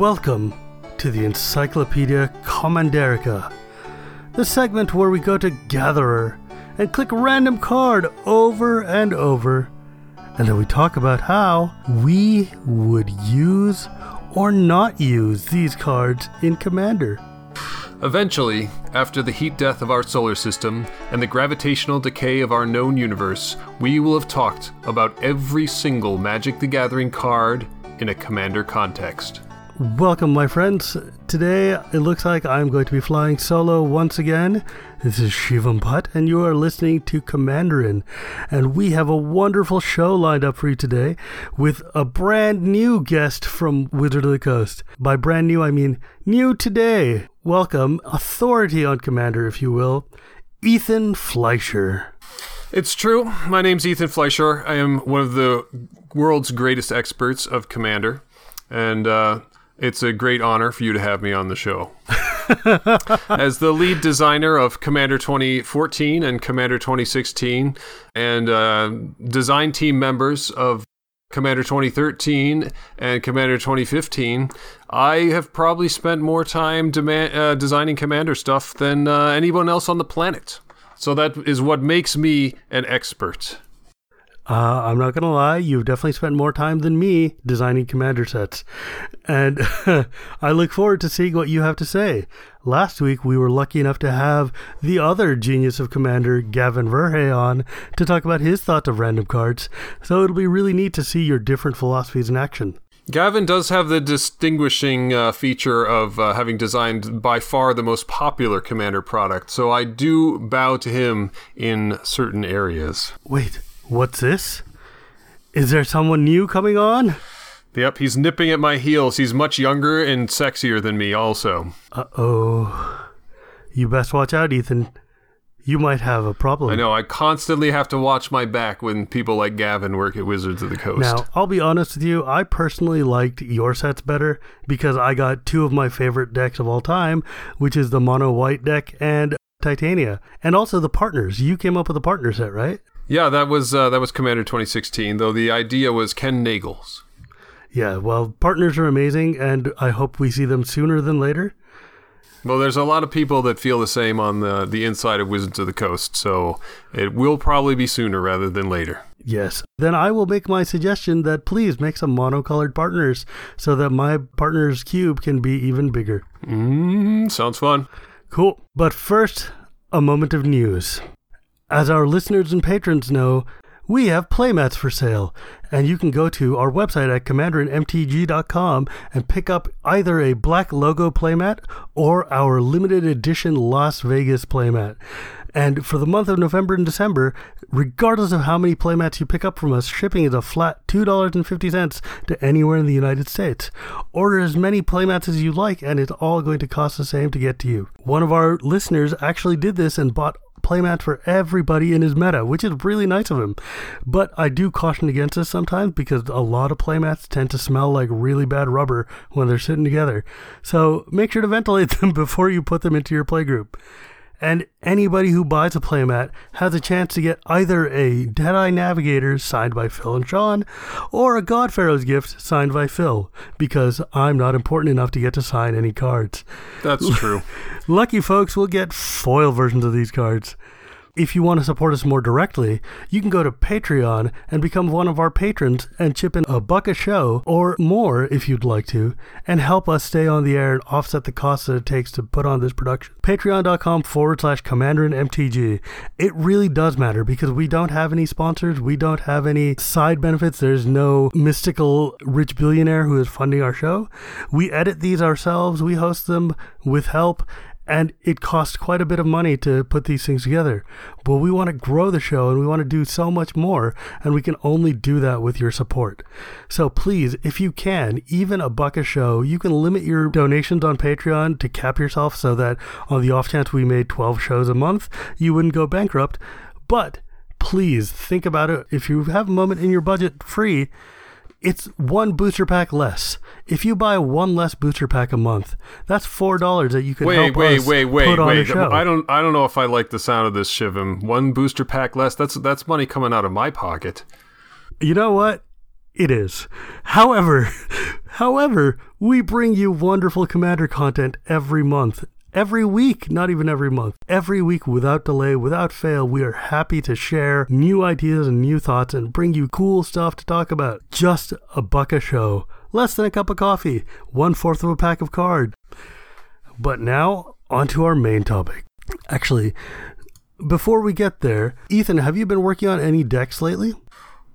Welcome to the Encyclopedia Commanderica, the segment where we go to Gatherer and click random card over and over, and then we talk about how we would use or not use these cards in Commander. Eventually, after the heat death of our solar system and the gravitational decay of our known universe, we will have talked about every single Magic the Gathering card in a Commander context. Welcome, my friends. Today, it looks like I'm going to be flying solo once again. This is Shivam Bhatt, and you are listening to Commanderin. And we have a wonderful show lined up for you today with a brand new guest from Wizard of the Coast. By brand new, I mean new today. Welcome, authority on Commander, if you will, Ethan Fleischer. It's true. My name's Ethan Fleischer. I am one of the world's greatest experts of Commander. And uh, it's a great honor for you to have me on the show. As the lead designer of Commander 2014 and Commander 2016, and uh, design team members of Commander 2013 and Commander 2015, I have probably spent more time dema- uh, designing Commander stuff than uh, anyone else on the planet. So that is what makes me an expert. Uh, I'm not going to lie, you've definitely spent more time than me designing commander sets. And I look forward to seeing what you have to say. Last week, we were lucky enough to have the other genius of Commander, Gavin Verhey, on to talk about his thoughts of random cards. So it'll be really neat to see your different philosophies in action. Gavin does have the distinguishing uh, feature of uh, having designed by far the most popular Commander product, so I do bow to him in certain areas. Wait, What's this? Is there someone new coming on? Yep, he's nipping at my heels. He's much younger and sexier than me, also. Uh oh. You best watch out, Ethan. You might have a problem. I know. I constantly have to watch my back when people like Gavin work at Wizards of the Coast. Now, I'll be honest with you. I personally liked your sets better because I got two of my favorite decks of all time, which is the mono white deck and Titania, and also the partners. You came up with a partner set, right? Yeah, that was uh, that was Commander 2016. Though the idea was Ken Nagle's. Yeah, well, partners are amazing, and I hope we see them sooner than later. Well, there's a lot of people that feel the same on the the inside of Wizards of the Coast, so it will probably be sooner rather than later. Yes. Then I will make my suggestion that please make some monocolored partners so that my partner's cube can be even bigger. Mm, sounds fun. Cool. But first, a moment of news. As our listeners and patrons know, we have playmats for sale, and you can go to our website at commanderinmtg.com and pick up either a black logo playmat or our limited edition Las Vegas playmat. And for the month of November and December, regardless of how many playmats you pick up from us, shipping is a flat $2.50 to anywhere in the United States. Order as many playmats as you like, and it's all going to cost the same to get to you. One of our listeners actually did this and bought playmats for everybody in his meta, which is really nice of him. But I do caution against this sometimes because a lot of playmats tend to smell like really bad rubber when they're sitting together. So make sure to ventilate them before you put them into your playgroup and anybody who buys a playmat has a chance to get either a Deadeye Navigator signed by Phil and Sean or a God Pharaoh's gift signed by Phil because I'm not important enough to get to sign any cards. That's true. Lucky folks will get foil versions of these cards. If you want to support us more directly, you can go to Patreon and become one of our patrons and chip in a buck a show or more if you'd like to, and help us stay on the air and offset the costs that it takes to put on this production. Patreon.com forward slash Commander and MTG. It really does matter because we don't have any sponsors, we don't have any side benefits. There's no mystical rich billionaire who is funding our show. We edit these ourselves, we host them with help and it costs quite a bit of money to put these things together. But we want to grow the show and we want to do so much more, and we can only do that with your support. So please, if you can, even a buck a show, you can limit your donations on Patreon to cap yourself so that on the off chance we made 12 shows a month, you wouldn't go bankrupt. But please think about it. If you have a moment in your budget free, it's one booster pack less. If you buy one less booster pack a month, that's four dollars that you could wait, help wait, us wait, wait, put on wait. a show. I don't, I don't know if I like the sound of this, Shivam. One booster pack less. That's that's money coming out of my pocket. You know what? It is. However, however, we bring you wonderful Commander content every month. Every week, not even every month. Every week without delay, without fail, we are happy to share new ideas and new thoughts and bring you cool stuff to talk about. Just a buck a show. Less than a cup of coffee. One fourth of a pack of card. But now, on to our main topic. Actually, before we get there, Ethan, have you been working on any decks lately?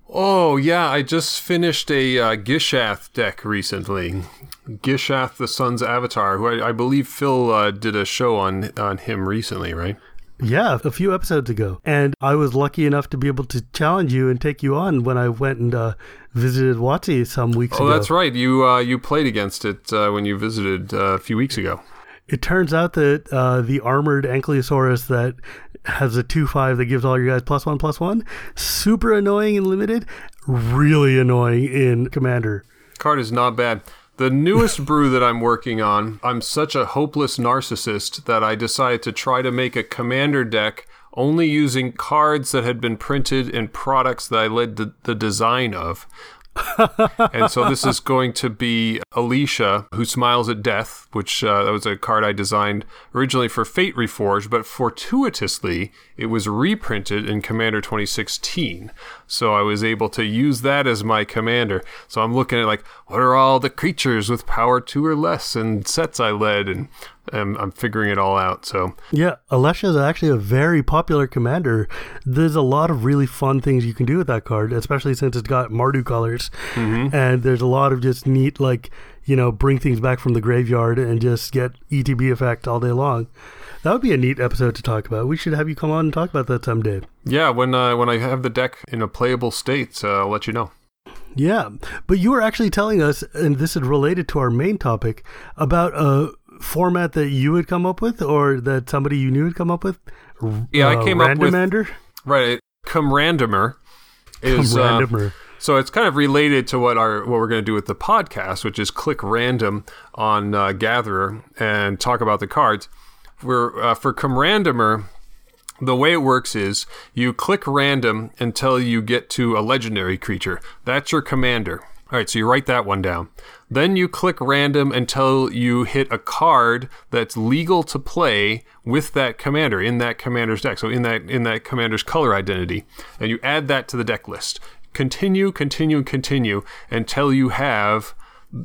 Oh yeah, I just finished a uh, Gishath deck recently. Gishath, the Sun's Avatar, who I, I believe Phil uh, did a show on on him recently, right? Yeah, a few episodes ago. And I was lucky enough to be able to challenge you and take you on when I went and uh, visited Watsy some weeks Oh, ago. Oh, that's right. You uh, you played against it uh, when you visited uh, a few weeks ago. It turns out that uh, the armored Ankylosaurus that has a 2 5 that gives all your guys plus one plus one, super annoying in limited, really annoying in Commander. Card is not bad. The newest brew that I'm working on, I'm such a hopeless narcissist that I decided to try to make a commander deck only using cards that had been printed in products that I led the, the design of. and so this is going to be Alesha, who smiles at death, which uh, that was a card I designed originally for Fate Reforged, but fortuitously it was reprinted in Commander 2016. So I was able to use that as my commander. So I'm looking at like, what are all the creatures with power two or less and sets I led, and um, I'm figuring it all out. So Yeah, Alesha is actually a very popular commander. There's a lot of really fun things you can do with that card, especially since it's got Mardu colors. And there's a lot of just neat, like, you know, bring things back from the graveyard and just get ETB effect all day long. That would be a neat episode to talk about. We should have you come on and talk about that someday. yeah, when uh, when I have the deck in a playable state, uh, I'll let you know. Yeah, but you were actually telling us, and this is related to our main topic, about a format that you had come up with or that somebody you knew had come up with. Yeah, I came up with- Randomander? Right, come randomer is uh, Randomer. So it's kind of related to what our what we're going to do with the podcast, which is click random on uh, Gatherer and talk about the cards. For uh, for Comrandomer, the way it works is you click random until you get to a legendary creature. That's your commander. All right, so you write that one down. Then you click random until you hit a card that's legal to play with that commander in that commander's deck. So in that in that commander's color identity, and you add that to the deck list. Continue, continue, continue until you have,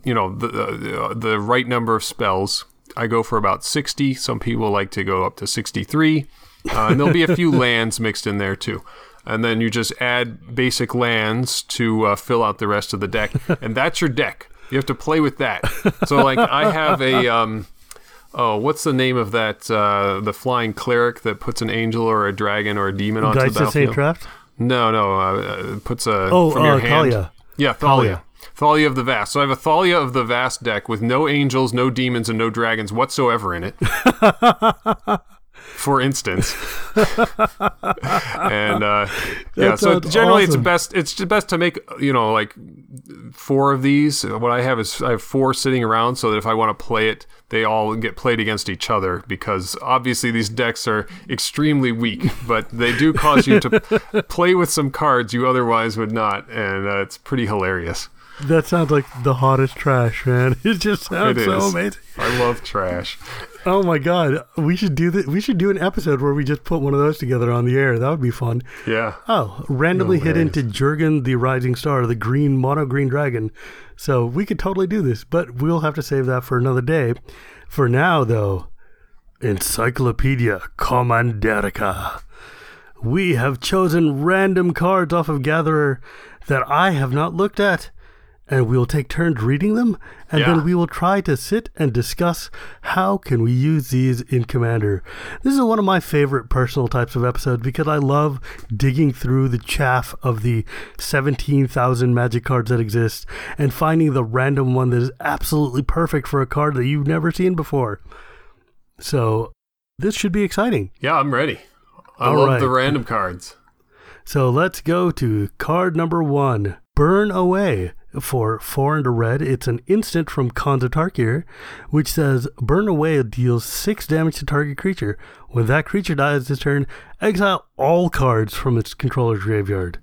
you know, the the, the right number of spells. I go for about sixty. Some people like to go up to sixty-three, uh, and there'll be a few lands mixed in there too and then you just add basic lands to uh, fill out the rest of the deck, and that's your deck. You have to play with that. So, like, I have a um, oh, what's the name of that? Uh, the flying cleric that puts an angel or a dragon or a demon onto Dice the battlefield. draft? No, no, uh, uh, puts a Oh, from your uh, hand. Kaalia. Yeah, Kaalia. Kaalia of the Vast. So I have a Kaalia of the Vast deck with no angels, no demons, and no dragons whatsoever in it. For instance, and uh, yeah, so generally it's best. It's just best to make you know like four of these. What I have is I have four sitting around, so that if I want to play it, they all get played against each other because obviously these decks are extremely weak, but they do cause you to play with some cards you otherwise would not, and uh, it's pretty hilarious. That sounds like the hottest trash, man. It just sounds It so amazing. I love trash. Oh my god, we should do that. We should do an episode where we just put one of those together on the air. That would be fun. Yeah. Oh, randomly hit into Jugan the Rising Star, the green mono green dragon. So we could totally do this, but we'll have to save that for another day. For now, though, Encyclopedia Commanderica. We have chosen random cards off of Gatherer that I have not looked at, and we will take turns reading them, and Yeah. then we will try to sit and discuss how can we use these in Commander. This is one of my favorite personal types of episodes because I love digging through the chaff of the 17,000 magic cards that exist and finding the random one that is absolutely perfect for a card that you've never seen before. So, this should be exciting. Yeah, I'm ready. I All love right. the random cards. So let's go to card number one Burn Away. For four and a red, it's an instant from of Tarkir, which says Burn Away deals six damage to target creature. When that creature dies this turn, exile all cards from its controller's graveyard.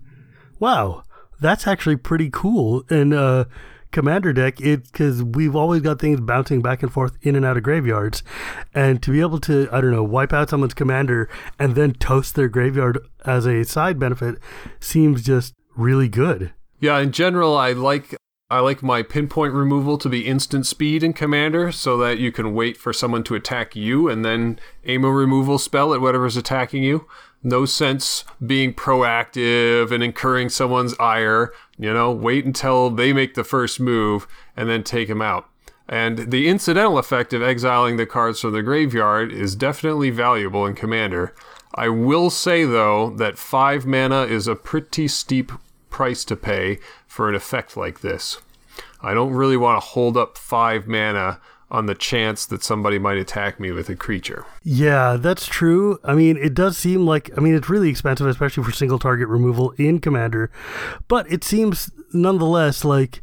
Wow, that's actually pretty cool. in uh, commander deck it because we've always got things bouncing back and forth in and out of graveyards and to be able to i don't know wipe out someone's commander and then toast their graveyard as a side benefit seems just really good Yeah, in general, I like I like my pinpoint removal to be instant speed in Commander, so that you can wait for someone to attack you and then aim a removal spell at whatever's attacking you. No sense being proactive and incurring someone's ire. You know, wait until they make the first move and then take them out. And the incidental effect of exiling the cards from the graveyard is definitely valuable in Commander. I will say, though, that 5 mana is a pretty steep price to pay for an effect like this. I don't really want to hold up 5 mana on the chance that somebody might attack me with a creature. Yeah, that's true. I mean, it does seem like, I mean, it's really expensive, especially for single target removal in Commander, but it seems nonetheless like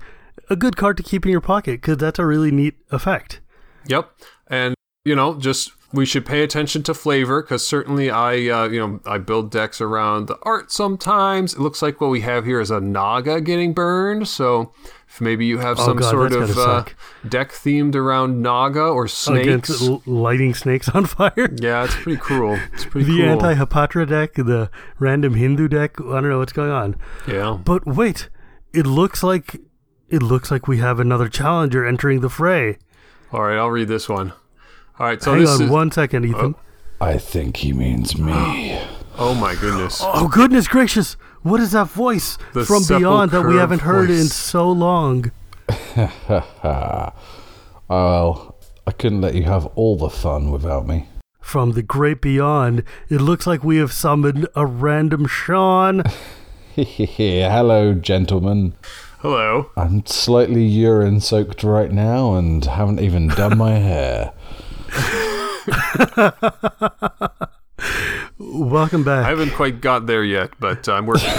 a good card to keep in your pocket because that's a really neat effect. Yep. And, you know, just we should pay attention to flavor because certainly I, uh, you know, I build decks around the art sometimes. It looks like what we have here is a Naga getting burned. So if maybe you have Oh, some God, sort of uh, deck themed around Naga or snakes. L- lighting snakes on fire. Yeah, it's pretty cruel. It's pretty cool. the cool. anti Hapatra deck, the random Hindu deck. I don't know what's going on. yeah. But wait, it looks like it looks like we have another challenger entering the fray. All right, I'll read this one. All right, so Hang this on is. one second, oh. Ethan. I think he means me. Oh my goodness. Oh goodness gracious! What is that voice The from beyond that we haven't heard in so long? Well, I couldn't let you have all the fun without me. From the great beyond, it looks like we have summoned a random Sean. Hello, gentlemen. Hello. I'm slightly urine soaked right now and haven't even done my hair. Welcome back. I haven't quite got there yet, but I'm working.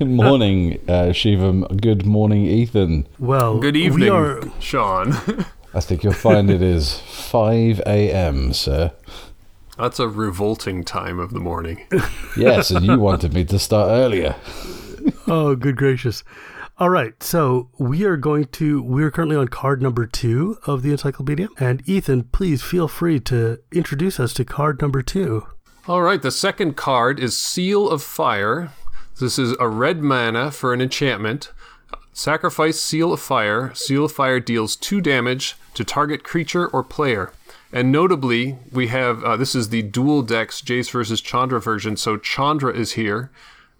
morning, uh, Shivam. Good morning, Ethan. Well, Good We evening, are, Sean. I think you'll find it is 5 a.m., sir. That's a revolting time of the morning. Yes, and you wanted me to start earlier. oh, good gracious. All right, so we are going to, we are currently on card number two of the encyclopedia. And Ethan, please feel free to introduce us to card number two. All right, the second card is Seal of Fire. This is a red mana for an enchantment. Sacrifice Seal of Fire. Seal of Fire deals two damage to target creature or player. And notably, we have uh, this is the dual decks Jace versus Chandra version. So Chandra is here.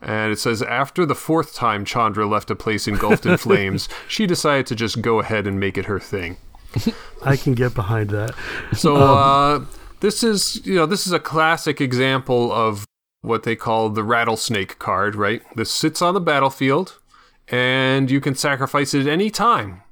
And it says after the fourth time Chandra left a place engulfed in flames, she decided to just go ahead and make it her thing. I can get behind that. So uh, this is you know this is a classic example of what they call the rattlesnake card, right? This sits on the battlefield, and you can sacrifice it at any time.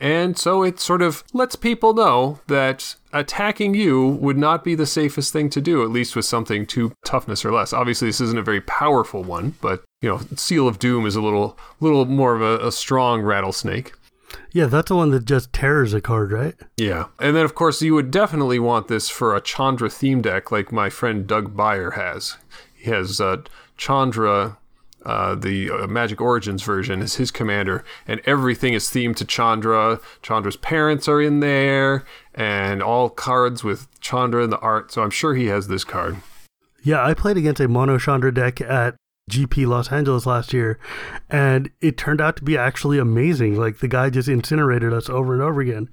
And so it sort of lets people know that attacking you would not be the safest thing to do, at least with something two toughness or less. Obviously, this isn't a very powerful one, but you know, Seal of Doom is a little, little more of a, a strong rattlesnake. Yeah, that's the one that just tears a card, right? Yeah. And then, of course, you would definitely want this for a Chandra theme deck like my friend Doug Beyer has. He has uh, Chandra, uh, the uh, Magic Origins version, is his commander, and everything is themed to Chandra. Chandra's parents are in there, and all cards with Chandra in the art. So I'm sure he has this card. Yeah, I played against a Mono Chandra deck at GP Los Angeles last year, and it turned out to be actually amazing. Like the guy just incinerated us over and over again.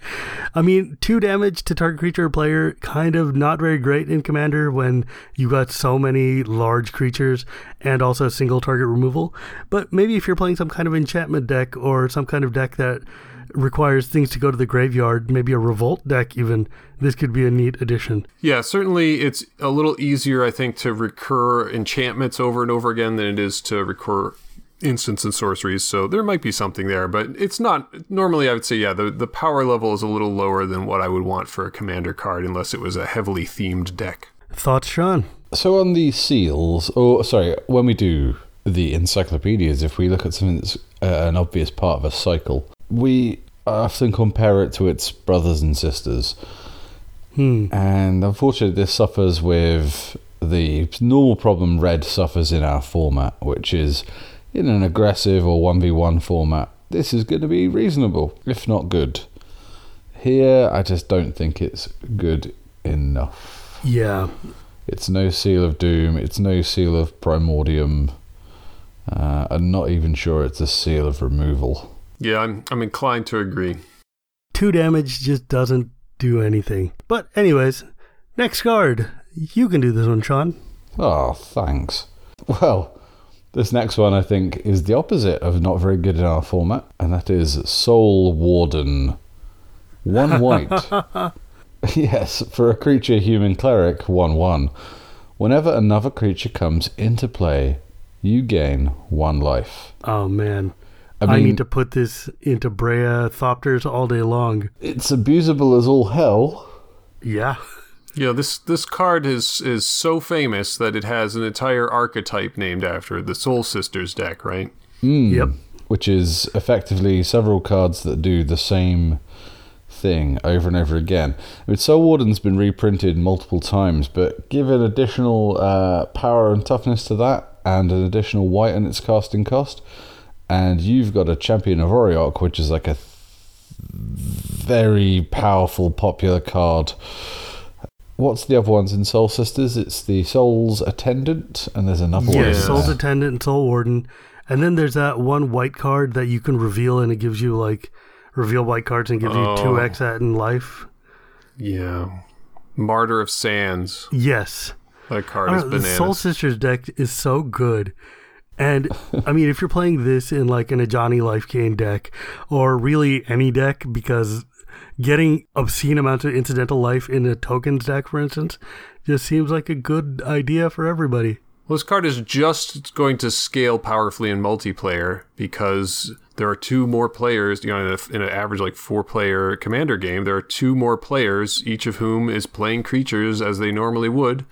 I mean, two damage to target creature player, kind of not very great in Commander when you got so many large creatures and also single target removal. But maybe if you're playing some kind of enchantment deck or some kind of deck that requires things to go to the graveyard, maybe a revolt deck even, this could be a neat addition. Yeah, certainly it's a little easier, I think, to recur enchantments over and over again than it is to recur instants and sorceries. So there might be something there, but it's not. Normally, I would say, yeah, the, the power level is a little lower than what I would want for a commander card, unless it was a heavily themed deck. Thoughts, Sean? So on the seals, or sorry, when we do the encyclopedias, if we look at something that's uh, an obvious part of a cycle, we often compare it to its brothers and sisters. Hmm. And unfortunately, this suffers with the normal problem red suffers in our format, which is in an aggressive or 1v1 format, this is going to be reasonable, if not good. Here, I just don't think it's good enough. Yeah. It's no Seal of Doom, it's no Seal of Primordium. Uh, I'm not even sure it's a Seal of Removal. Yeah, I'm I'm inclined to agree. Two damage just doesn't do anything. But, anyways, next card. You can do this one, Sean. Oh, thanks. Well, this next one I think is the opposite of not very good in our format, and that is Soul Warden. One white. yes, for a creature human cleric, 1 1. Whenever another creature comes into play, you gain one life. Oh, man. I I, need to put this into Breya Thopters all day long. It's abusable as all hell. Yeah. Yeah, this this card is is so famous that it has an entire archetype named after it, the Soul Sisters deck, right? Yep. which is effectively several cards that do the same thing over and over again. I mean, Soul Warden's been reprinted multiple times, but give an additional uh, power and toughness to that, and an additional white in its casting cost, and you've got a Champion of Auriok, which is like a th- very powerful, popular card. What's the other ones in Soul Sisters? It's the Soul's Attendant, and there's another one. Yeah. Soul's. Attendant and Soul Warden. And then there's that one white card that you can reveal and it gives you like reveal white cards and gives Oh. you two oh. X at in life. Yeah. Martyr of Sands. Yes. That card is don't the Soul. Sisters deck is so good. And I mean, if you're playing this in like an Ajani Life Gain deck, or really any deck, because getting obscene amounts of incidental life in a tokens deck, for instance, just seems like a good idea for everybody. Well, this card is just going to scale powerfully in multiplayer because there are two more players. You know, in, a, in an average like four-player commander game, there are two more players, each of whom is playing creatures as they normally would,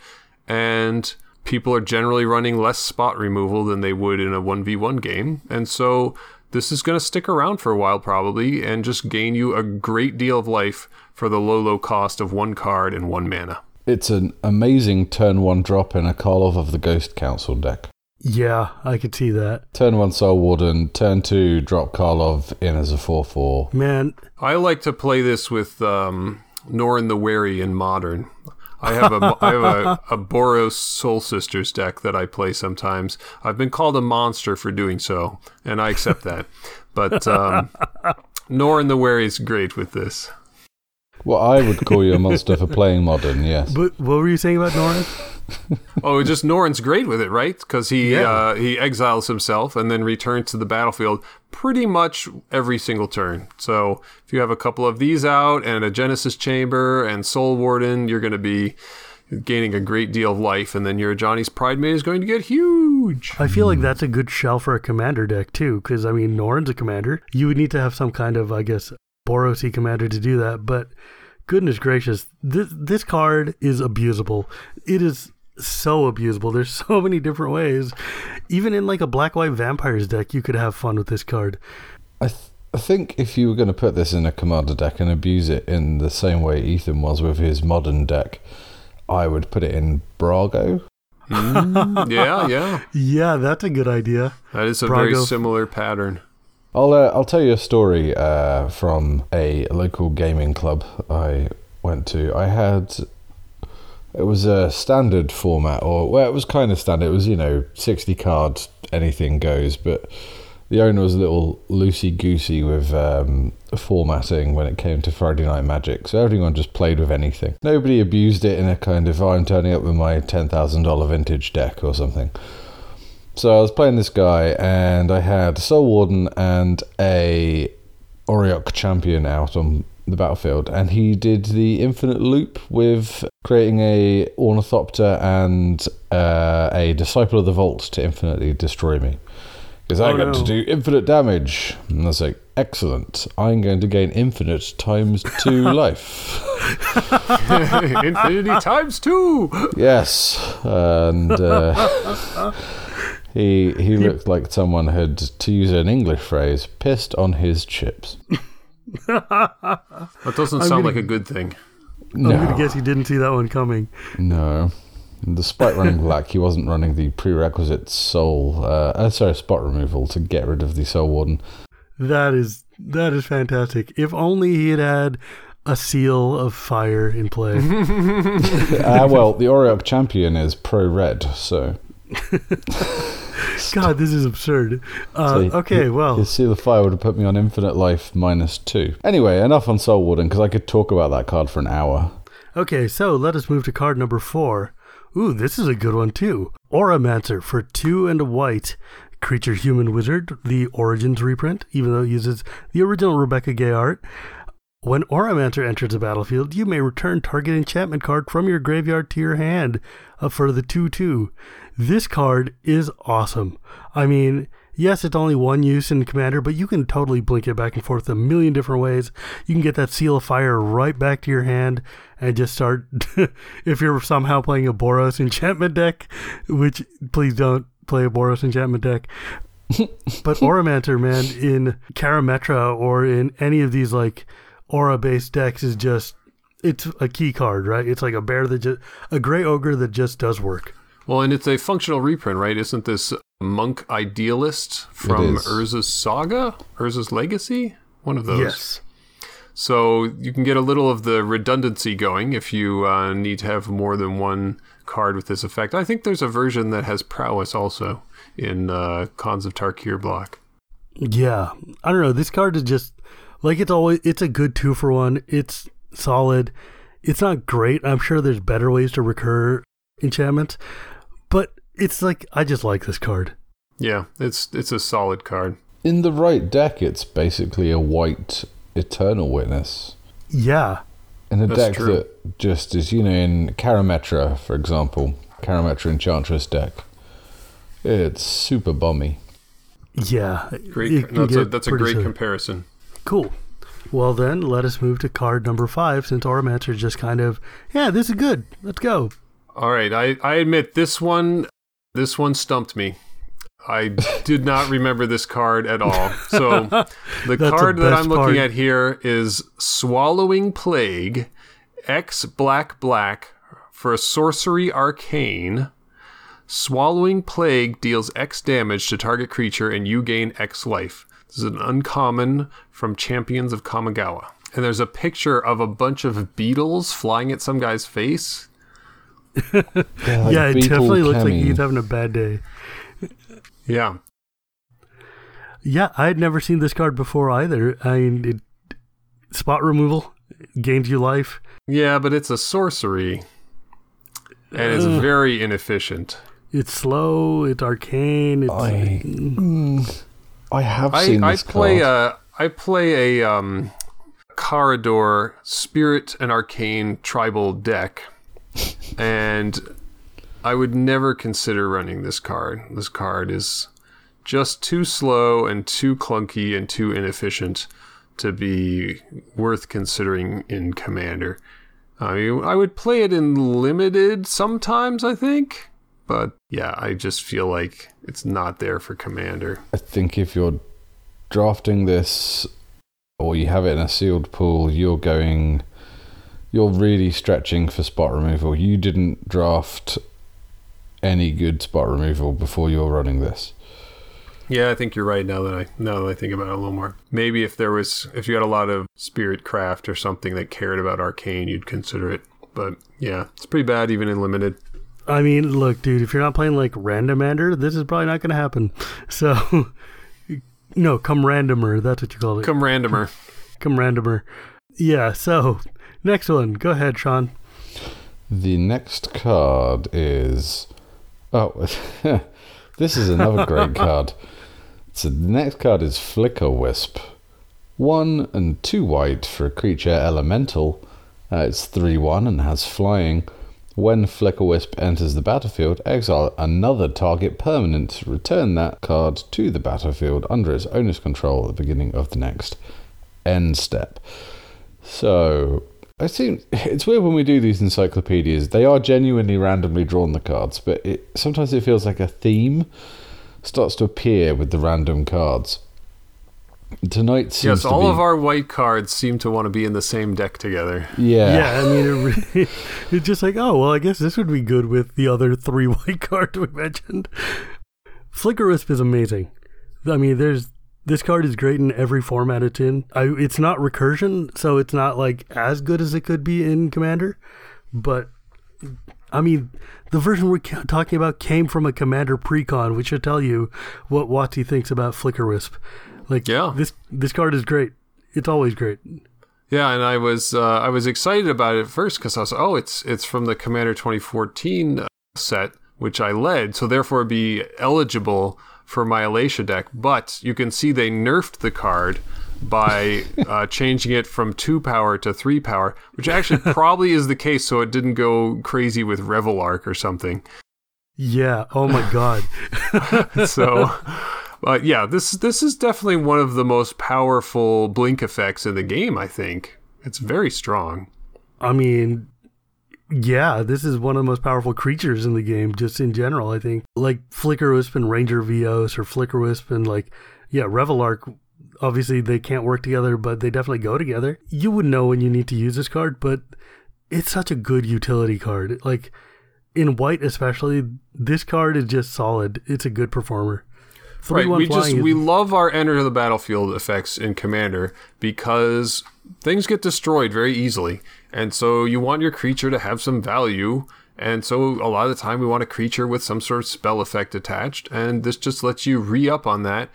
and people are generally running less spot removal than they would in a one v one game, and so this is going to stick around for a while probably, and just gain you a great deal of life for the low, low cost of one card and one mana. It's an amazing turn one drop in a Karlov of the Ghost Council deck. Yeah, I could see that. Turn one Soul Warden, turn two drop Karlov in as a 4 4. Man, I like to play this with um, Norin the Wary in Modern. I have a I have a, a Boros Soul Sisters deck that I play sometimes. I've been called a monster for doing so, and I accept that. But um, Norin the Wary is great with this. Well, I would call you a monster for playing modern, yes. but what were you saying about Norris? Oh, just Norin's great with it, right? Because he Yeah. uh, he exiles himself and then returns to the battlefield pretty much every single turn. So if you have a couple of these out and a Genesis Chamber and Soul Warden, you're going to be gaining a great deal of life, and then your Ajani's Pridemate is going to get huge. I feel like that's a good shell for a commander deck too, because I mean, Norn's a commander. You would need to have some kind of, I guess, Borosy commander to do that. But goodness gracious, this this card is abusable. It is so abusable. There's so many different ways. Even in like a black white vampires deck, you could have fun with this card. I, th- I think if you were going to put this in a commander deck and abuse it in the same way Ethan was with his modern deck, I would put it in Brago. Mm, yeah, yeah, Yeah, that's a good idea. that is a very similar pattern. I'll uh, I'll tell you a story uh, from a local gaming club I went to. I had it was a standard format, or well, it was kind of standard. It was you know sixty cards, anything goes. But the owner was a little loosey goosey with um, formatting when it came to Friday Night Magic, so everyone just played with anything. Nobody abused it in a kind of oh, I'm turning up with my ten thousand dollar vintage deck or something. So I was playing this guy, and I had Soul Warden and a Auriok champion out on the battlefield, and he did the infinite loop with creating a Ornithopter and uh, a Disciple of the Vault to infinitely destroy me. Because I Oh, got to do infinite damage. And I was like, excellent. I'm going to gain infinite times two life. Infinity times two. Yes, and uh, he he looked like someone had, to use an English phrase, pissed on his chips. That doesn't sound gonna- like a good thing. I'm gonna guess he didn't see that one coming. no, Despite running black, he wasn't running the prerequisite soul, uh, uh, sorry, spot removal to get rid of the soul warden. That is that is fantastic. If only he had had a seal of fire in play. uh, well, the Auriok champion is pro red, so. God, this is absurd. Uh, So okay, well, His seal of fire would have put me on infinite life minus two. Anyway, enough on Soul Warden because I could talk about that card for an hour. okay, so let us move to card number four. Ooh, this is a good one too. Auramancer for two and a white. Creature Human Wizard, the Origins reprint, even though it uses the original Rebecca Guay art. When Auramancer enters the battlefield, you may return target enchantment card from your graveyard to your hand uh, for the 2 2. This card is awesome. I mean, yes, it's only one use in Commander, but you can totally blink it back and forth a million different ways. You can get that Seal of Fire right back to your hand and just start. if you're somehow playing a Boros enchantment deck, which please don't play a Boros enchantment deck. but Auramancer, man, in Karametra or in any of these like aura based decks is just it's a key card, right? It's like a bear that just a gray ogre that just does work. Well, and it's a functional reprint, right? Isn't this Monk Idealist from. Urza's Saga? Urza's Legacy? One of those. Yes. So you can get a little of the redundancy going if you uh, need to have more than one card with this effect. I think there's a version that has prowess also in uh, Khans of Tarkir block. Yeah. I don't know. This card is just like it's always it's a good two for one. It's solid. It's not great. I'm sure there's better ways to recur enchantments. But it's like I just like this card. Yeah, it's it's a solid card. In the right deck, it's basically a white Eternal Witness. Yeah. In a That's deck true. that just is, you know, in Karametra, for example, Karametra Enchantress deck, it's super bummy. Yeah. Great. It can That's a that's a great silly. comparison. Cool. Well, then let us move to card number five since Auramancer is just kind of, yeah, this is good. Let's go. All right, I, I admit this one this one stumped me. I did not remember this card at all. So the card that I'm looking part. at here is Swallowing Plague, X black black for a sorcery arcane. Swallowing Plague deals X damage to target creature and you gain X life. This is an uncommon from Champions of Kamigawa. And there's a picture of a bunch of beetles flying at some guy's face. Yeah, like yeah, it Beetle definitely looks like he's having a bad day. Yeah. Yeah, I had never seen this card before either. I mean, it, spot removal gains you life. Yeah, but it's a sorcery. And it's Ugh. very inefficient. It's slow. It's arcane. It's I, mm, I have I, seen I this play card. a I play a um Corridor Spirit and Arcane tribal deck. and I would never consider running this card. This card is just too slow and too clunky and too inefficient to be worth considering in Commander. I mean, I would play it in limited sometimes, I think. But yeah, I just feel like it's not there for Commander. I think if you're drafting this or you have it in a sealed pool, you're going, you're really stretching for spot removal. You didn't draft any good spot removal before you're running this. Yeah, I think you're right now that I now that I think about it a little more. Maybe if there was if you had a lot of spirit craft or something that cared about arcane, you'd consider it. But yeah, it's pretty bad even in limited. I mean, look, dude, if you're not playing like Randomander, this is probably not going to happen. So, no, come randomer. That's what you call it. Come randomer. come randomer. Yeah. So, next one. Go ahead, Sean. The next card is. Oh, this is another great card. So the next card is Flicker Wisp. One and two white for a creature elemental. Uh, it's 3 1 and has flying. When Flicker Wisp enters the battlefield, exile another target permanent. To return that card to the battlefield under its owner's control at the beginning of the next end step. So I think it's weird when we do these encyclopedias. They are genuinely randomly drawn the cards, but it sometimes it feels like a theme starts to appear with the random cards. Tonight seems Yes, to all be, of our white cards seem to want to be in the same deck together. yeah. Yeah, I mean, it really, it's just like, oh, well, I guess this would be good with the other three white cards we mentioned. Flicker Wisp is amazing. I mean, there's this card is great in every format it's in. I, it's not recursion, so it's not like as good as it could be in Commander, but I mean, the version we're talking about came from a Commander precon, which should tell you what Watsy thinks about Flicker Wisp. Like, Yeah. this this card is great. It's always great. Yeah, and I was uh, I was excited about it at first because I was oh it's it's from the Commander 2014 set which I led, so therefore be eligible for my Alesha deck. But you can see they nerfed the card by uh, changing it from two power to three power, which actually probably is the case, so it didn't go crazy with Reveillark or something. Yeah. Oh my god. so uh, yeah this this is definitely one of the most powerful blink effects in the game i think it's very strong I mean, yeah, this is one of the most powerful creatures in the game, just in general, I think. Like Flicker Wisp and Ranger Vios, or Flicker Wisp and, like, yeah, Reveillark, obviously they can't work together, but they definitely go together. You would know when you need to use this card, but it's such a good utility card. Like, in white especially, this card is just solid. It's a good performer. Three right we just we love our enter the battlefield effects in commander because things get destroyed very easily. And so you want your creature to have some value. And so a lot of the time we want a creature with some sort of spell effect attached. And this just lets you re-up on that.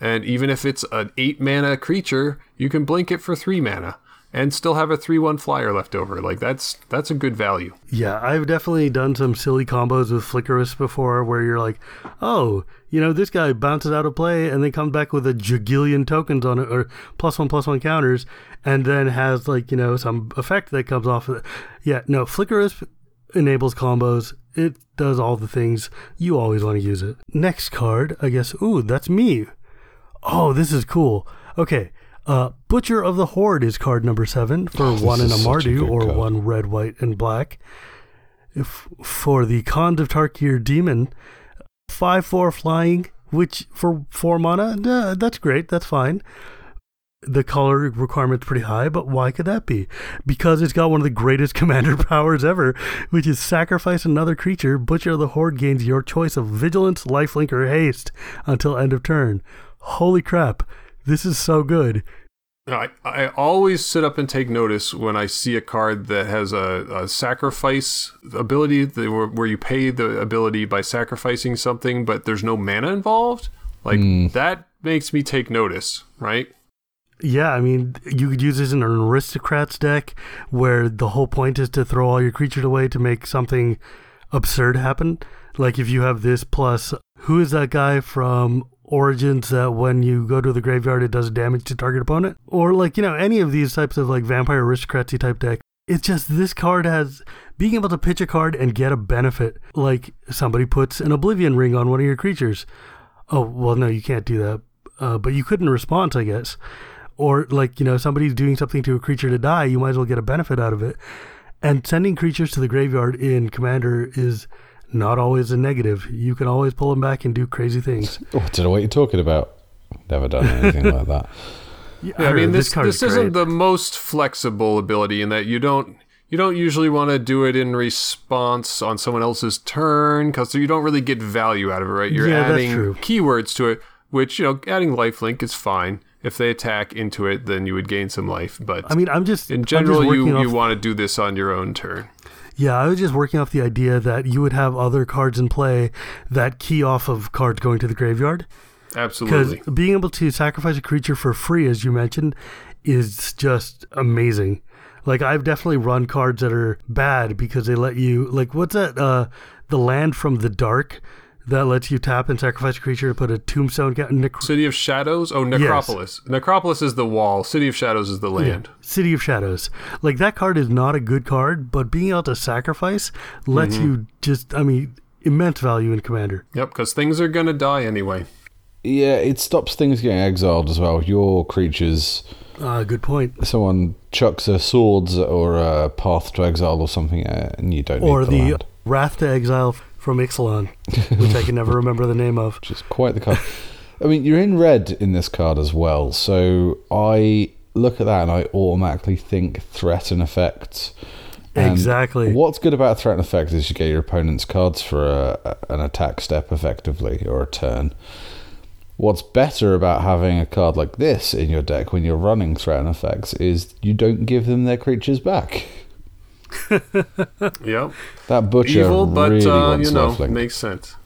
And even if it's an 8 mana creature you can blink it for 3 mana and still have a 3-1 flyer left over like that's that's a good value Yeah, I've definitely done some silly combos with Flickerwisp before where you're like, oh, you know, this guy bounces out of play and then comes back with a jagillion tokens on it or plus one plus one counters and then has like, you know, some effect that comes off of it. Yeah, no, Flickerwisp enables combos. It does all the things. You always want to use it. Next card, I guess, ooh, that's me. Oh, this is cool. Okay. Uh, Butcher of the Horde is card number seven for Oh, one in a Mardu or card. one red, white, and black. If for the Khans of Tarkir Demon, five four flying, which for four mana, uh, that's great, that's fine. The color requirement's pretty high, but why could that be? Because it's got one of the greatest commander powers ever, which is sacrifice another creature. Butcher of the Horde gains your choice of vigilance, lifelink, or haste until end of turn. Holy crap! This is so good. I, I always sit up and take notice when I see a card that has a, a sacrifice ability that, where, where you pay the ability by sacrificing something, but there's no mana involved. Like hmm. that makes me take notice, right? Yeah, I mean, you could use this in an aristocrats deck where the whole point is to throw all your creatures away to make something absurd happen. Like if you have this plus, who is that guy from Origins that when you go to the graveyard it does damage to target opponent? Or like, you know, any of these types of like vampire aristocratsy type deck. It's just this card has being able to pitch a card and get a benefit. Like somebody puts an oblivion ring on one of your creatures. Oh, well, no, you can't do that. Uh, but you couldn't respond, I guess or like you know somebody's doing something to a creature to die you might as well get a benefit out of it and sending creatures to the graveyard in commander is not always a negative you can always pull them back and do crazy things Oh, I don't know what you're talking about. Never done anything like that. yeah, Yeah, I mean this card this is isn't the most flexible ability in that you don't you don't usually want to do it in response on someone else's turn because you don't really get value out of it, right? You're Yeah, adding keywords to it, which you know, adding lifelink is fine. If they attack into it, then you would gain some life. But i mean i'm just in I'm just general, you you want to do this on your own turn. Yeah i was just working off the idea that you would have other cards in play that key off of cards going to the graveyard Absolutely. because being able to sacrifice a creature for free, as you mentioned, is just amazing. Like I've definitely run cards that are bad because they let you like what's that? Uh, the land from the dark that lets you tap and sacrifice a creature to put a tombstone. Ca- nec- City of Shadows. Oh, Necropolis. Necropolis is the wall. City of Shadows is the land. City of Shadows. Like that card is not a good card, but being able to sacrifice lets you just, I mean, immense value in Commander. Yep, because things are gonna die anyway. Yeah, it stops things getting exiled as well. Your creatures, Uh, good point. someone chucks a swords or a path to exile or something, uh, and you don't Or need the, the land, Wrath to Exile from Ixalan, which I can never remember the name of. which is quite the card. I mean, you're in red in this card as well, so I look at that and I automatically think Threaten effects. And Exactly. What's good about Threaten effect is you get your opponent's cards for a, an attack step effectively or a turn. What's better about having a card like this in your deck when you're running Threaten effects is you don't give them their creatures back. Yep. That butcher Evil, but really uh, wants you know, lifelink. makes sense.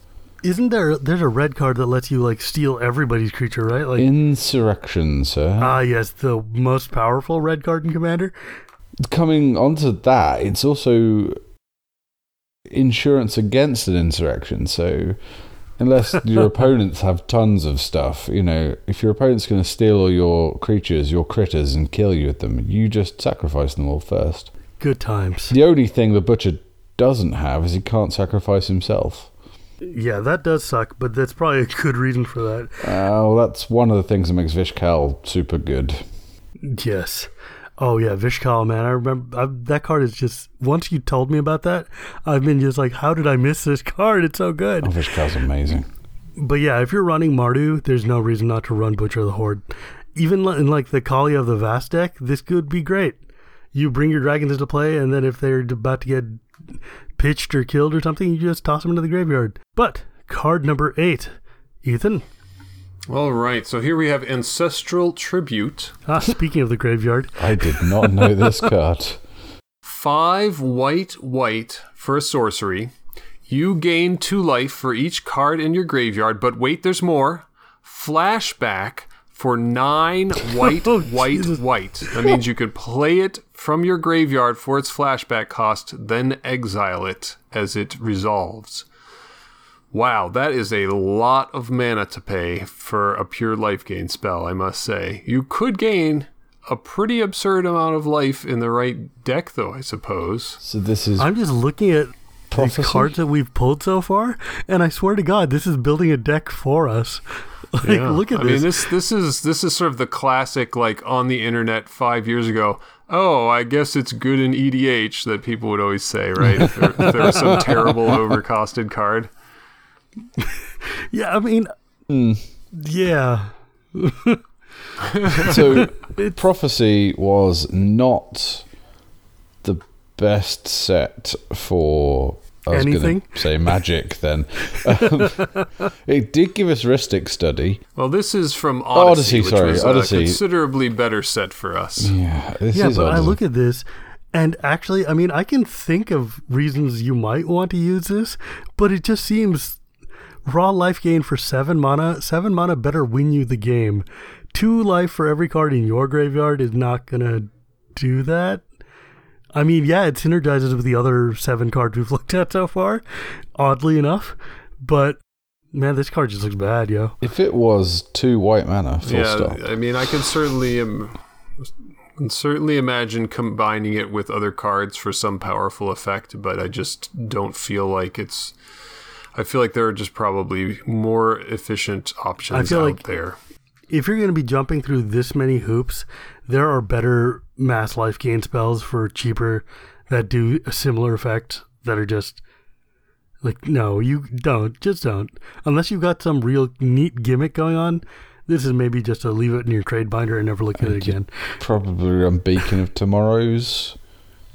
Isn't there? There's a red card that lets you like steal everybody's creature, right? Like Insurrection, sir. ah, yes, the most powerful red card in Commander. coming onto that, it's also insurance against an insurrection. So, unless your opponents have tons of stuff, you know, if your opponent's going to steal all your creatures, your critters, and kill you with them, you just sacrifice them all first. Good times. The only thing the butcher doesn't have is he can't sacrifice himself. Yeah, that does suck, but that's probably a good reason for that. Uh, well, that's one of the things that makes Vish Kal super good. Yes. Oh yeah, Vish Kal, man. I remember I, that card is just. Once you told me about that, I've been just like, how did I miss this card? It's so good. Oh, Vish Kal's amazing. But yeah, if you're running Mardu, there's no reason not to run Butcher of the Horde. Even in like the Kaalia of the Vast deck, this could be great. You bring your dragons into play, and then if they're about to get pitched or killed or something, you just toss them into the graveyard. But card number eight, Ethan. All right, so here we have Ancestral Tribute. Ah, speaking of the graveyard, I did not know this card. Five white, white for a sorcery. You gain two life for each card in your graveyard, but wait, there's more. Flashback for nine white, Oh, white, Jesus. white. That means you could play it from your graveyard for its flashback cost, then exile it as it resolves. Wow, that is a lot of mana to pay for a pure life gain spell, I must say. You could gain a pretty absurd amount of life in the right deck, though, I suppose. So this is I'm just looking at Prophecy? these cards that we've pulled so far, and I swear to God, this is building a deck for us. Like, Yeah. look at this! I this. mean, this this is this is sort of the classic, like on the internet five years ago. Oh, I guess it's good in EDH that people would always say, right? if, there, if there was some terrible overcosted card. Yeah, I mean, Hmm. yeah. so prophecy was not the best set for I was Anything? gonna say magic then um, it did give us Rhystic Study Well, this is from Odyssey, Odyssey, which sorry, was Odyssey. a considerably better set for us. yeah this Yeah, is but I look at this, and actually, I mean, I can think of reasons you might want to use this, but it just seems raw life gain for seven mana. Seven mana better win you the game. Two life for every card in your graveyard is not gonna do that. I mean, yeah, it synergizes with the other seven cards we've looked at so far, oddly enough, but man, this card just looks bad, yo. if it was two white mana full yeah, stop I mean, I can certainly um, can certainly imagine combining it with other cards for some powerful effect, but I just don't feel like it's. I feel like there are just probably more efficient options feel out like- there. if you're going to be jumping through this many hoops, there are better mass life gain spells for cheaper that do a similar effect that are just like no, you don't, just don't. Unless you've got some real neat gimmick going on, this is maybe just a leave it in your trade binder and never look at it again. probably run Beacon of Tomorrow's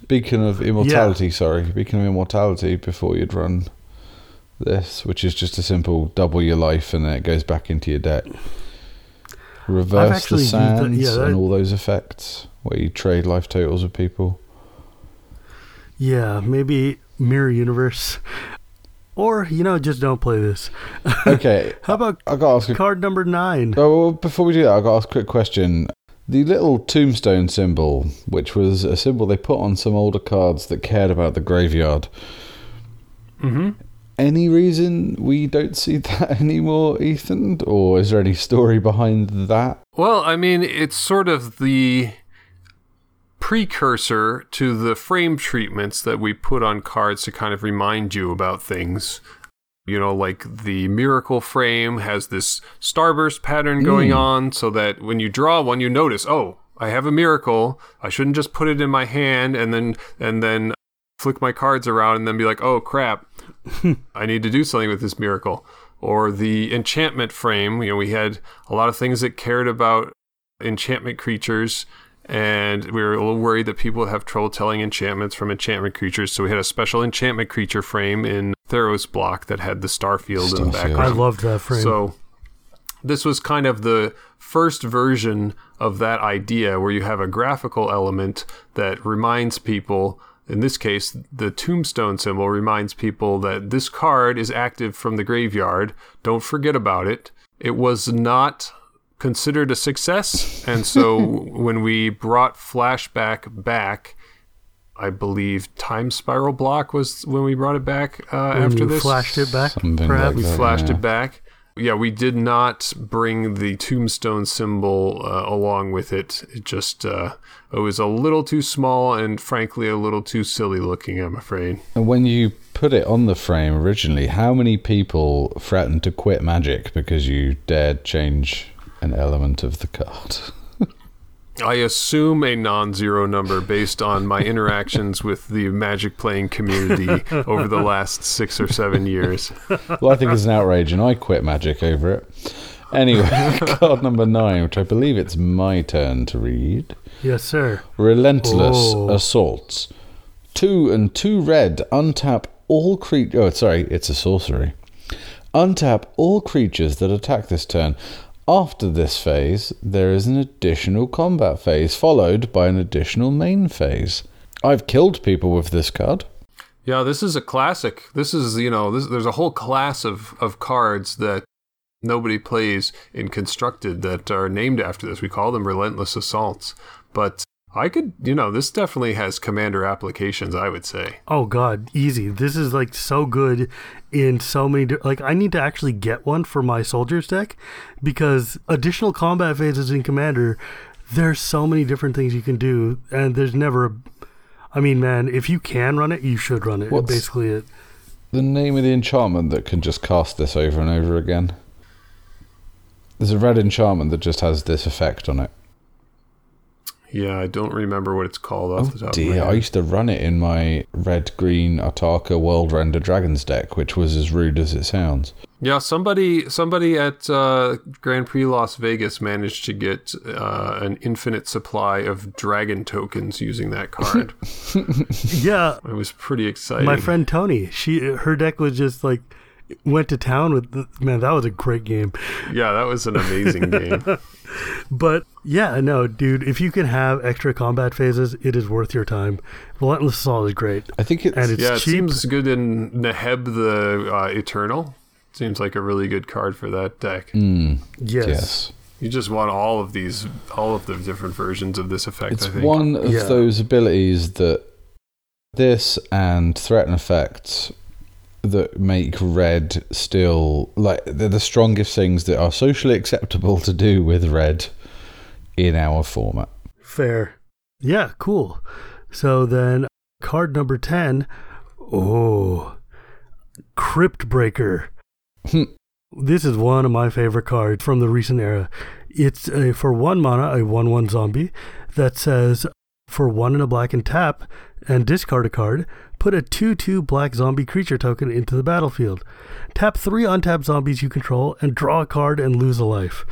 Beacon of Immortality sorry Beacon of Immortality before you'd run this which is just a simple double your life and then it goes back into your deck reverse the actually used that- sands yeah, that- and all those effects where you trade life totals with people Yeah, maybe mirror universe, or you know, just don't play this. okay How about I got ask a card number nine? Oh, well, before we do that, I've got to ask a quick question. The little tombstone symbol, which was a symbol they put on some older cards that cared about the graveyard, Mm-hmm. Any reason we don't see that anymore, Ethan? Or is there any story behind that? Well, I mean, it's sort of the precursor to the frame treatments that we put on cards to kind of remind you about things. You know, like the miracle frame has this starburst pattern going Mm. on so that when you draw one, you notice, oh, I have a miracle. I shouldn't just put it in my hand and then and then flick my cards around and then be like, oh crap, I need to do something with this miracle. Or the enchantment frame. You know, we had a lot of things that cared about enchantment creatures, and we were a little worried that people would have trouble telling enchantments from enchantment creatures. So we had a special enchantment creature frame in Theros block that had the Starfield in the Starfield. background. I loved that frame. So this was kind of the first version of that idea where you have a graphical element that reminds people in this case the tombstone symbol reminds people that this card is active from the graveyard don't forget about it it was not considered a success and so when we brought flashback back I believe Time Spiral Block was when we brought it back uh, when after you this flashed it back, Something perhaps. like we flashed yeah. it back. Yeah, we did not bring the tombstone symbol uh, along with it. It just uh, it was a little too small and frankly a little too silly looking. I'm afraid. And when you put it on the frame originally, how many people threatened to quit Magic because you dared change an element of the card? I assume a non-zero number based on my interactions with the Magic playing community over the last six or seven years. well, I think it's an outrage, and I quit Magic over it. Anyway, card number nine, which I believe it's my turn to read. Yes, sir. Relentless Oh. Assaults. Two and two red. Untap all creatures. Oh, sorry, it's a sorcery. Untap all creatures that attack this turn. After this phase, there is an additional combat phase, followed by an additional main phase. I've killed people with this card. Yeah, this is a classic. This is, you know, this, there's a whole class of, of cards that nobody plays in Constructed that are named after this. We call them Relentless Assaults. But I could, you know, this definitely has commander applications, I would say. Oh God, easy. This is like so good in so many. Di- like I need to actually get one for my soldiers deck because additional combat phases in Commander. There's so many different things you can do, and there's never. A, I mean, man, if you can run it, you should run it. What's- Basically, it. The name of the enchantment that can just cast this over and over again. There's a red enchantment that just has this effect on it. Yeah, I don't remember what it's called off the Oh top dear, of I my head. I used to run it in my red green Atarka World Render Dragons deck, which was as rude as it sounds. Yeah, somebody somebody at uh, Grand Prix Las Vegas managed to get uh, an infinite supply of dragon tokens using that card. Yeah, it was pretty exciting. my friend Tony, she her deck was just like went to town with. The, man, that was a great game. Yeah, that was an amazing game. But yeah, no, dude, if you can have extra combat phases, it is worth your time. Relentless Assault is great, I think it's and it's yeah, it seems good in Neheb the uh, Eternal. Seems like a really good card for that deck. mm, yes. yes. You just want all of these, all of the different versions of this effect. It's I think. one of Yeah. those abilities that this and threat and effects that make red still like they're the strongest things that are socially acceptable to do with red in our format. Fair. Yeah, cool. So then card number 10. Oh, Cryptbreaker. Hmm. this is one of my favorite cards from the recent era. It's a, for one mana, a 1 1 zombie that says for one and a black and tap and discard a card, put a 2 2 black zombie creature token into the battlefield. Tap three untapped zombies you control and draw a card and lose a life.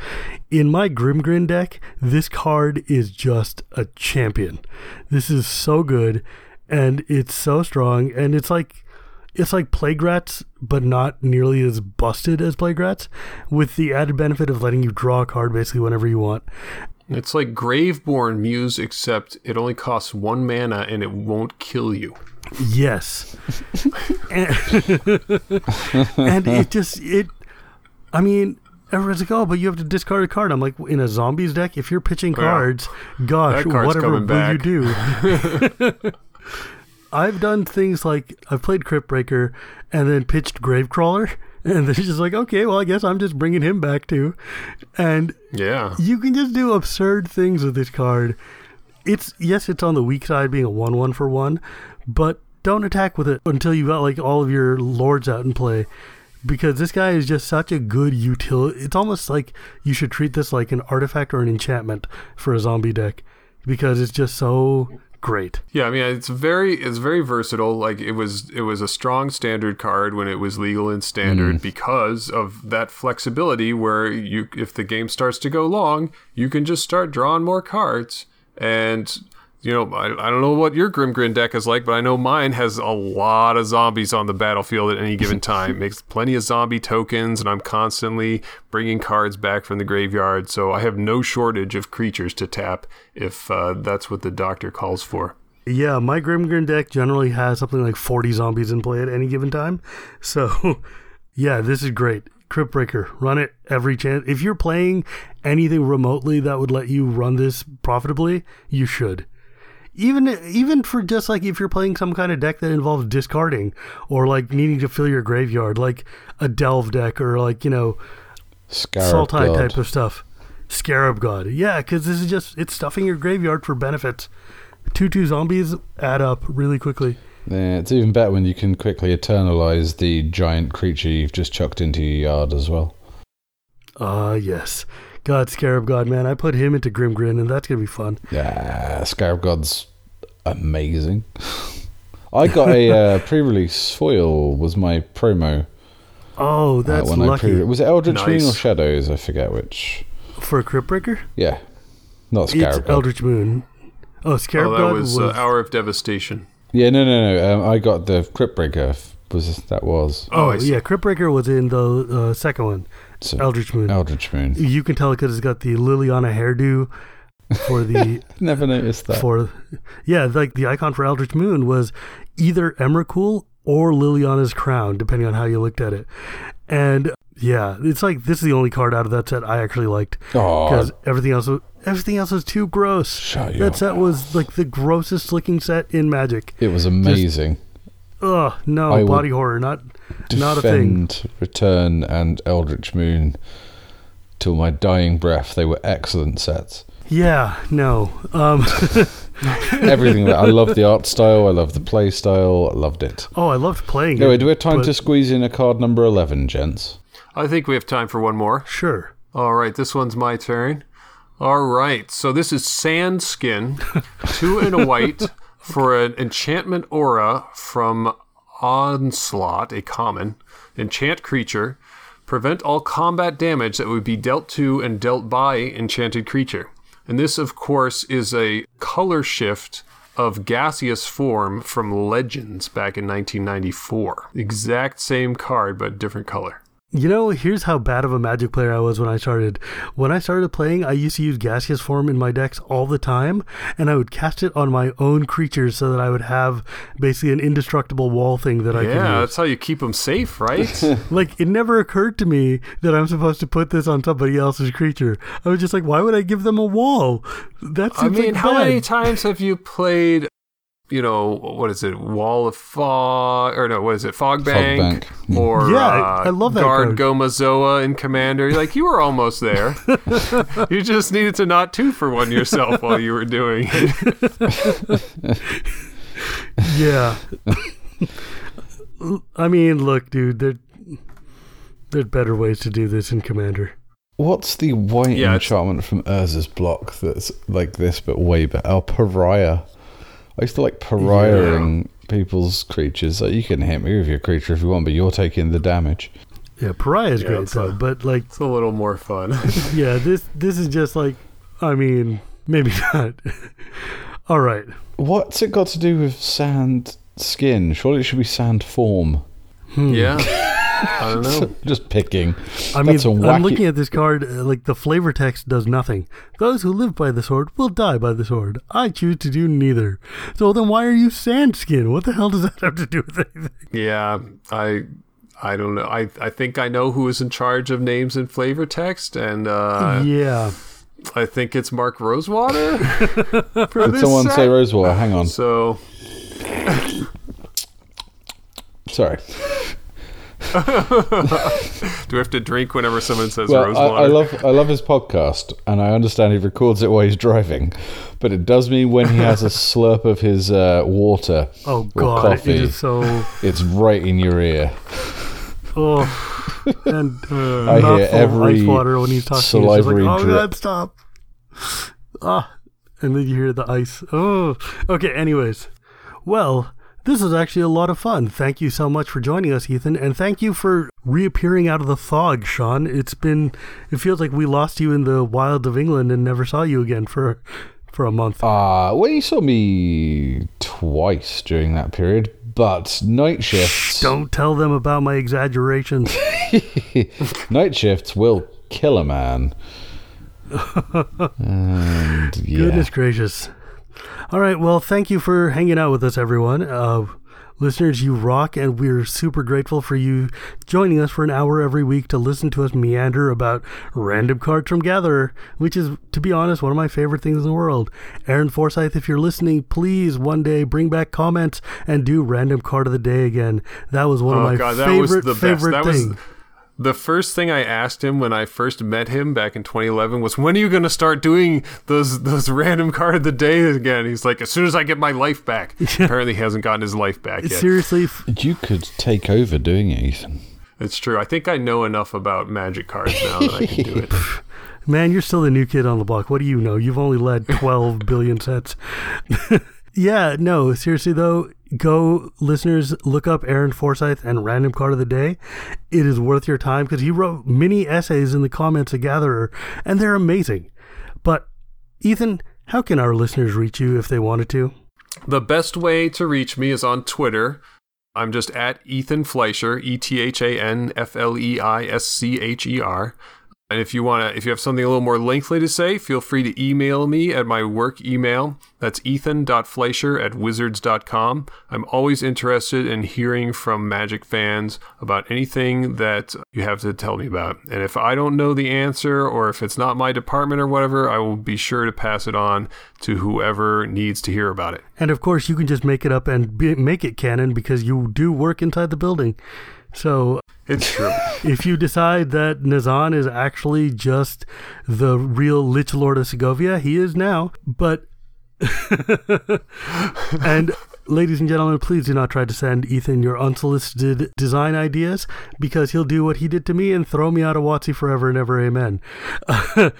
In my Grimgrin deck, this card is just a champion. This is so good and it's so strong and it's like it's like Plague Rats, but not nearly as busted as Plague Rats, with the added benefit of letting you draw a card basically whenever you want. It's like Graveborn Muse, except it only costs one mana and it won't kill you. Yes. and, and it just it I mean everyone's like, oh, but you have to discard a card. I'm like, in a zombies deck, if you're pitching Yeah. cards, gosh, whatever will back. you do? I've done things like I've played Cryptbreaker and then pitched Gravecrawler, and then it's just like, okay, well, I guess I'm just bringing him back too. And Yeah. you can just do absurd things with this card. It's yes, it's on the weak side being a one one for one, but don't attack with it until you've got like all of your lords out in play. Because this guy is just such a good utility. It's almost like you should treat this like an artifact or an enchantment for a zombie deck. Because it's just so great. Yeah, I mean it's very it's very versatile. Like it was it was a strong standard card when it was legal in standard mm. because of that flexibility where you if the game starts to go long, you can just start drawing more cards and you know, I, I don't know what your Grimgrin deck is like, but I know mine has a lot of zombies on the battlefield at any given time. Makes plenty of zombie tokens, and I'm constantly bringing cards back from the graveyard. So I have no shortage of creatures to tap if uh, that's what the doctor calls for. Yeah, my Grimgrin deck generally has something like 40 zombies in play at any given time. So, yeah, this is great. Cryptbreaker, run it every chance. If you're playing anything remotely that would let you run this profitably, you should. Even even for just like if you're playing some kind of deck that involves discarding or like needing to fill your graveyard, like a delve deck or like you know Scarab Sultai type of stuff. Scarab God. Yeah, because this is just, it's stuffing your graveyard for benefits. 2 2 zombies add up really quickly. Yeah, it's even better when you can quickly eternalize the giant creature you've just chucked into your yard as well. Ah, yes. God, Scarab God, man. I put him into Grimgrin, and that's going to be fun. Yeah, Scarab God's amazing. I got a uh, pre-release foil was my promo. Oh, uh, that's when I lucky. pre- was it Eldritch Moon or Shadows? I forget which. For a Cryptbreaker? Yeah, not Scarab It's God. Eldritch Moon. Oh, Scarab Oh, that God was, was. uh, Hour of Devastation. Yeah, no, no, no. Um, I got the Cryptbreaker. Was that was oh, I see. yeah. Cryptbreaker was in the uh, second one, so, Eldritch Moon. Eldritch Moon? You can tell because it's got the Liliana hairdo for the Never noticed that. for yeah like the icon for eldritch moon was either emrakul or liliana's crown depending on how you looked at it and yeah it's like this is the only card out of that set i actually liked because everything else was everything else was too gross shut that set was like the grossest looking set in magic It was amazing. ugh no I would body horror not not a thing Defend, Return, and Eldritch Moon till my dying breath. They were excellent sets. yeah no um Everything that I love the art style, I love the play style, I loved it. oh i loved playing Anyway, it do we have time but- to squeeze in a card number eleven, gents? I think we have time for one more. sure All right, this one's my turn. All right, so this is Sandskin, two and a white for an enchantment aura from Onslaught, a common enchant creature. Prevent all combat damage that would be dealt to and dealt by enchanted creature. And this, of course, is a color shift of gaseous form from Legends back in 1994. Exact same card, but different color. You know, here's how bad of a magic player I was when I started. When I started playing, I used to use gaseous form in my decks all the time, and I would cast it on my own creatures so that I would have basically an indestructible wall thing that I Yeah, could use. that's how you keep them safe, right? Like, it never occurred to me that I'm supposed to put this on somebody else's creature. I was just like, why would I give them a wall? That I mean, like how many times have you played, you know, what is it, Wall of Fog, or no, what is it, Fog Bank? Bank. Mm. Or Yeah, uh, I- I love that Guard card. Gomazoa in Commander. You're like, you were almost there. you just needed to not two for one yourself while you were doing it. Yeah. I mean, look, dude, there, there's better ways to do this in Commander. What's the white Yeah, enchantment from Urza's block that's like this but way better? Oh, pariah. I used to like pariahing people's creatures. Like, you can hit me with your creature if you want, but you're taking the damage. Yeah, Pariah is Yeah, great it's though, a- but like, It's a little more fun. yeah, this this is just like, I mean, maybe not. All right, What's it got to do with sand skin? Surely it should be sand form. Hmm. yeah. I don't know. Just picking. I mean, That's a I'm looking at this card. Uh, like the flavor text does nothing. Those who live by the sword will die by the sword. I choose to do neither. So then, why are you Sandskin? What the hell does that have to do with anything? Yeah, I. I don't know. I, I think I know who is in charge of names and flavor text, and uh, yeah, I think it's Mark Rosewater. Did someone set. say Rosewater? Hang on. So Sorry. do we have to drink whenever someone says Well, I, Rosewater? I love I love his podcast, and I understand he records it while he's driving. But it does mean when he has a slurp of his uh, water, Oh or God, coffee, it is so. it's right in your ear. Oh, and uh, I not hear every ice water when he's talking. It's just like, salivary oh drip. God, stop. Ah, and then you hear the ice. Oh, okay. Anyways, well, this was actually a lot of fun. Thank you so much for joining us, Ethan, and thank you for reappearing out of the fog, Sean. It's been, it feels like we lost you in the wilds of England and never saw you again for, for a month. Uh, well, you saw me twice during that period, but night shifts. Don't tell them about my exaggerations. night shifts will kill a man. and, yeah. Goodness gracious. All right. Well, thank you for hanging out with us, everyone. Uh, listeners, you rock, and we're super grateful for you joining us for an hour every week to listen to us meander about random cards from Gatherer, which is, to be honest, one of my favorite things in the world. Aaron Forsythe, if you're listening, please one day bring back comments and do random card of the day again. That was one oh, of my God, that favorite was the favorite best. That things. was the first thing I asked him when I first met him back in 2011 was, "When are you going to start doing those those random card of the day again?" He's like, "As soon as I get my life back." Apparently, he hasn't gotten his life back yet. Seriously, You could take over doing it, Ethan. It's true. I think I know enough about magic cards now that I can do it. Man, you're still the new kid on the block. What do you know? You've only led 12 billion sets. yeah, no, seriously though, go listeners look up Aaron Forsythe and Random Card of the Day. It is worth your time because he wrote many essays in the comments of Gatherer, and they're amazing. But Ethan, how can our listeners reach you if they wanted to? The best way to reach me is on Twitter. I'm just at Ethan Fleischer, E And if you want to, if you have something a little more lengthy to say, feel free to email me at my work email. That's ethan.fleischer at wizards.com. I'm always interested in hearing from Magic fans about anything that you have to tell me about. And if I don't know the answer or if it's not my department or whatever, I will be sure to pass it on to whoever needs to hear about it. And of course, you can just make it up and be, make it canon because you do work inside the building. So It's true. if you decide that Nazan is actually just the real Lich Lord of Segovia, he is now. But and ladies and gentlemen, please do not try to send Ethan your unsolicited design ideas because he'll do what he did to me and throw me out of WotC forever and ever. Amen.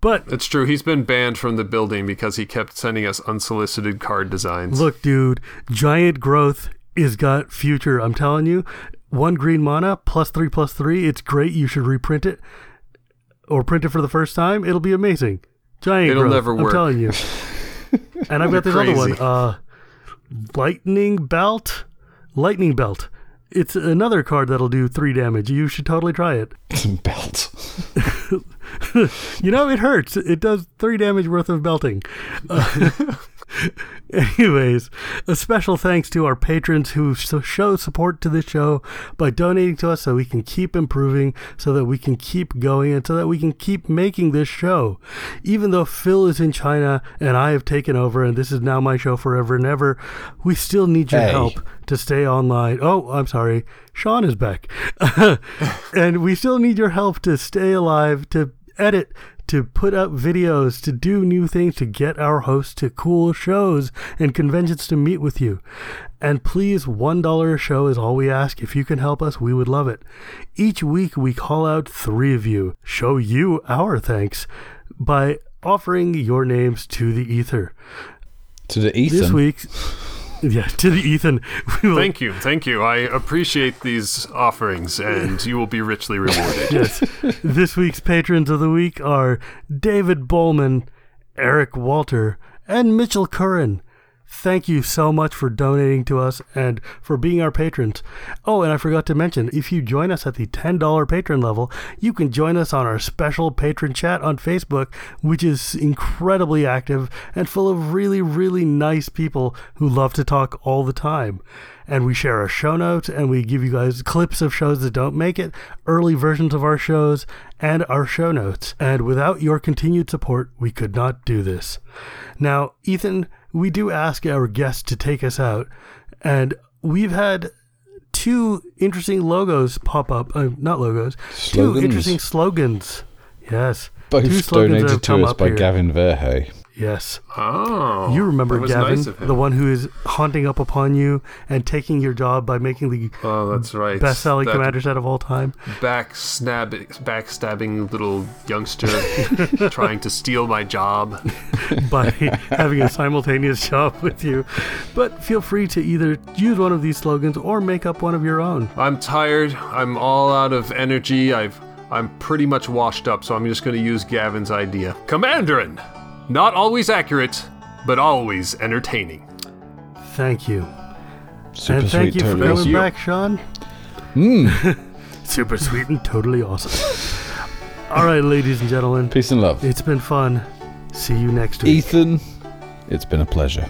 but It's true. He's been banned from the building because he kept sending us unsolicited card designs. Look, dude, giant growth is got future. I'm telling you, one green mana plus three plus three. It's great. You should reprint it or print it for the first time. It'll be amazing. Giant It'll growth. never I'm telling you. and I've got this You're other one. Uh, lightning belt. Lightning belt. It's another card that'll do three damage. You should totally try it. Belt. You know, it hurts. It does three damage worth of belting. Uh, anyways, a special thanks to our patrons who show support to this show by donating to us so we can keep improving, so that we can keep going, and so that we can keep making this show. Even though Phil is in China and I have taken over, and this is now my show forever and ever, we still need your Hey. help to stay online. Oh, I'm sorry. Sean is back. and we still need your help to stay alive, to edit, to put up videos, to do new things, to get our hosts to cool shows and conventions to meet with you. And please, $1 a show is all we ask. If you can help us, we would love it. Each week, we call out three of you, show you our thanks by offering your names to the ether. To the ether? This week, yeah, to the Ethan. Will Thank you. Thank you. I appreciate these offerings and you will be richly rewarded. yes. This week's patrons of the week are David Bowman, Eric Walter, and Mitchell Curran. Thank you so much for donating to us and for being our patrons. Oh, and I forgot to mention, if you join us at the $10 patron level, you can join us on our special patron chat on Facebook, which is incredibly active and full of really, really nice people who love to talk all the time and we share our show notes and we give you guys clips of shows that don't make it, early versions of our shows, and our show notes. And without your continued support, we could not do this. Now, Ethan, we do ask our guests to take us out, and we've had two interesting logos pop up. Uh, not logos, two interesting slogans. Yes. Both two slogans donated to us by here. Gavin Verhey. Yes. Oh, You remember Gavin, nice the one who is haunting up upon you and taking your job by making the Oh, that's right. best-selling That commander set of all time. backstab, backstabbing little youngster trying to steal my job. by having a simultaneous job with you. But feel free to either use one of these slogans or make up one of your own. I'm tired. I'm all out of energy. I've I'm pretty much washed up, so I'm just going to use Gavin's idea. Commanderin, not always accurate, but always entertaining. Thank you. Super and thank sweet, you for totally coming awesome. back, Sean. Mm. Super sweet and totally awesome. All right, ladies and gentlemen, Peace and love. it's been fun. See you next week. Ethan, it's been a pleasure.